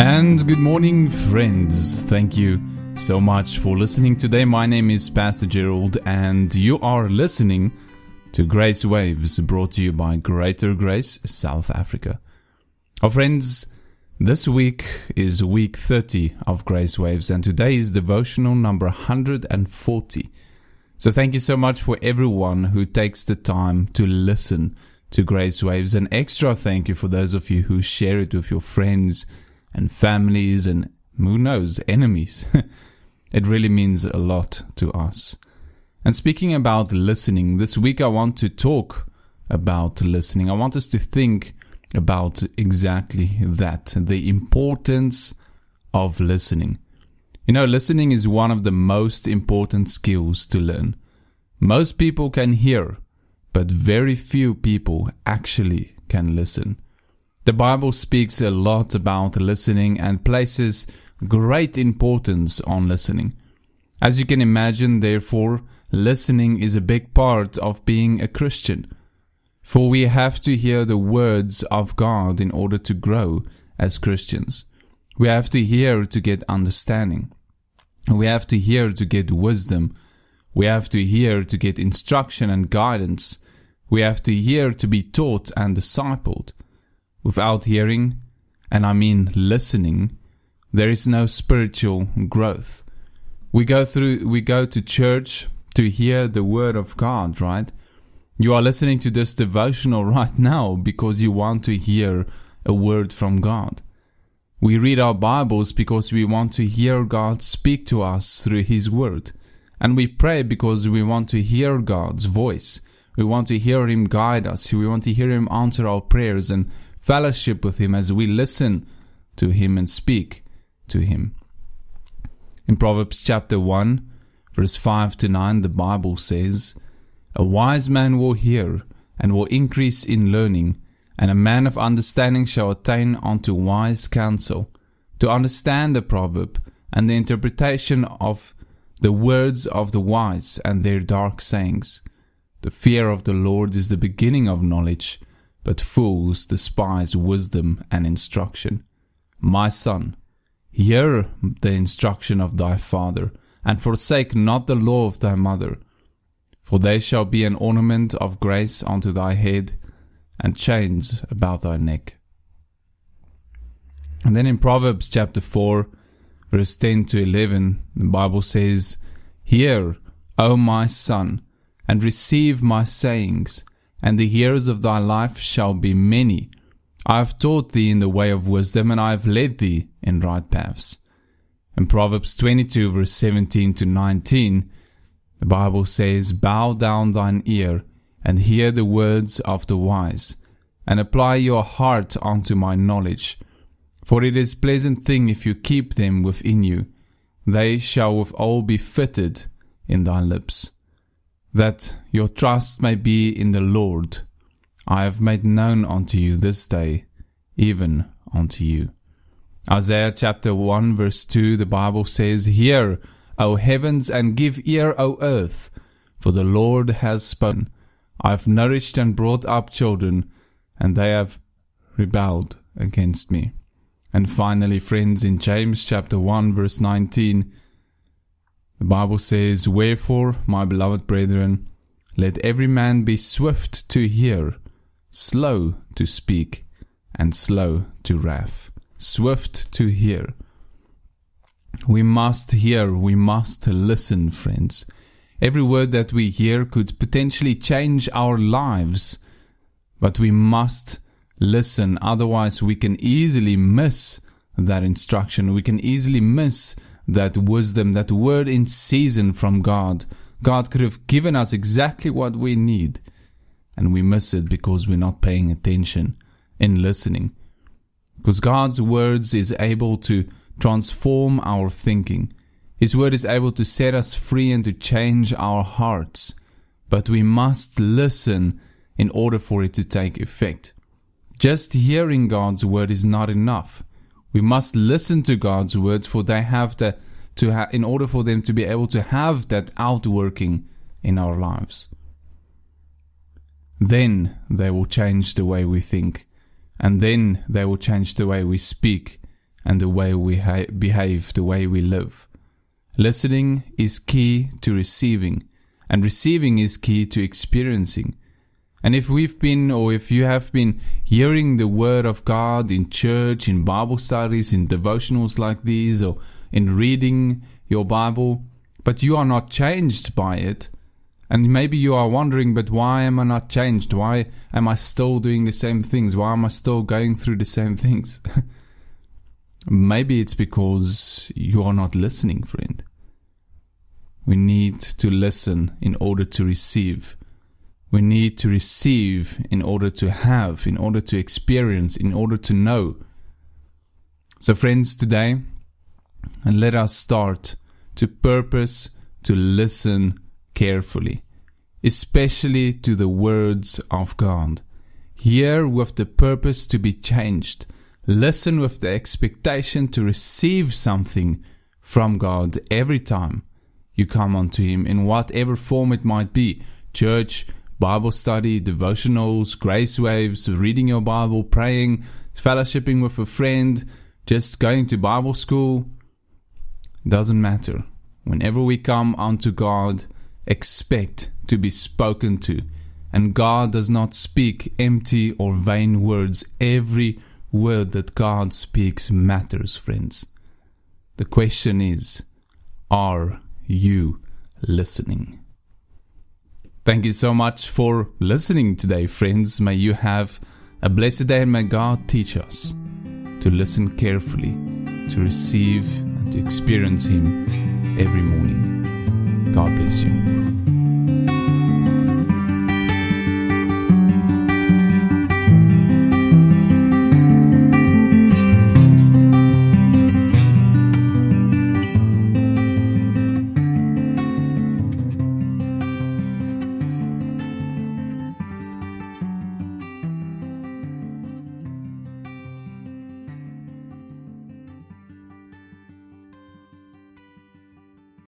And good morning, friends. Thank you so much for listening today. My name is Pastor Gerald, and you are listening to Grace Waves brought to you by Greater Grace South Africa. Our friends, this week is week 30 of Grace Waves, and today is devotional number 140. So thank you so much for everyone who takes the time to listen to Grace Waves. An extra thank you for those of you who share it with your friends and families and who knows, enemies. it really means a lot to us. And speaking about listening, this week I want to talk about listening. I want us to think about exactly that the importance of listening. You know, listening is one of the most important skills to learn. Most people can hear, but very few people actually can listen. The Bible speaks a lot about listening and places great importance on listening. As you can imagine, therefore, listening is a big part of being a Christian. For we have to hear the words of God in order to grow as Christians. We have to hear to get understanding. We have to hear to get wisdom. We have to hear to get instruction and guidance. We have to hear to be taught and discipled. Without hearing, and I mean listening, there is no spiritual growth. We go through, we go to church to hear the word of God, right? You are listening to this devotional right now because you want to hear a word from God. We read our Bibles because we want to hear God speak to us through His Word. And we pray because we want to hear God's voice. We want to hear Him guide us. We want to hear Him answer our prayers and fellowship with Him as we listen to Him and speak to Him. In Proverbs chapter 1, verse 5 to 9, the Bible says, A wise man will hear and will increase in learning, and a man of understanding shall attain unto wise counsel. To understand the proverb and the interpretation of the words of the wise and their dark sayings. The fear of the Lord is the beginning of knowledge, but fools despise wisdom and instruction. My son, hear the instruction of thy father, and forsake not the law of thy mother. For they shall be an ornament of grace unto thy head, and chains about thy neck. And then in Proverbs chapter 4, verse 10 to 11, the Bible says, Hear, O my son, and receive my sayings and the years of thy life shall be many. I have taught thee in the way of wisdom, and I have led thee in right paths. In Proverbs 22, verse 17 to 19, the Bible says, Bow down thine ear, and hear the words of the wise, and apply your heart unto my knowledge. For it is pleasant thing if you keep them within you. They shall with all be fitted in thy lips that your trust may be in the Lord. I have made known unto you this day, even unto you. Isaiah chapter 1 verse 2, the Bible says, Hear, O heavens, and give ear, O earth, for the Lord has spoken. I have nourished and brought up children, and they have rebelled against me. And finally, friends, in James chapter 1 verse 19, the Bible says, Wherefore, my beloved brethren, let every man be swift to hear, slow to speak, and slow to wrath. Swift to hear. We must hear, we must listen, friends. Every word that we hear could potentially change our lives, but we must listen, otherwise, we can easily miss that instruction. We can easily miss that wisdom, that word in season from God. God could have given us exactly what we need, and we miss it because we're not paying attention and listening. Because God's words is able to transform our thinking. His word is able to set us free and to change our hearts. But we must listen in order for it to take effect. Just hearing God's word is not enough. We must listen to God's words for they have the to ha- in order for them to be able to have that outworking in our lives. Then they will change the way we think, and then they will change the way we speak, and the way we ha- behave, the way we live. Listening is key to receiving, and receiving is key to experiencing. And if we've been, or if you have been hearing the word of God in church, in Bible studies, in devotionals like these, or in reading your Bible, but you are not changed by it, and maybe you are wondering, but why am I not changed? Why am I still doing the same things? Why am I still going through the same things? maybe it's because you are not listening, friend. We need to listen in order to receive. We need to receive in order to have, in order to experience, in order to know. So, friends, today, and let us start to purpose to listen carefully, especially to the words of God. Hear with the purpose to be changed. Listen with the expectation to receive something from God every time you come unto Him in whatever form it might be church, Bible study, devotionals, grace waves, reading your Bible, praying, fellowshipping with a friend, just going to Bible school. Doesn't matter. Whenever we come unto God, expect to be spoken to. And God does not speak empty or vain words. Every word that God speaks matters, friends. The question is, are you listening? Thank you so much for listening today, friends. May you have a blessed day and may God teach us to listen carefully, to receive and to experience Him every morning. God bless you.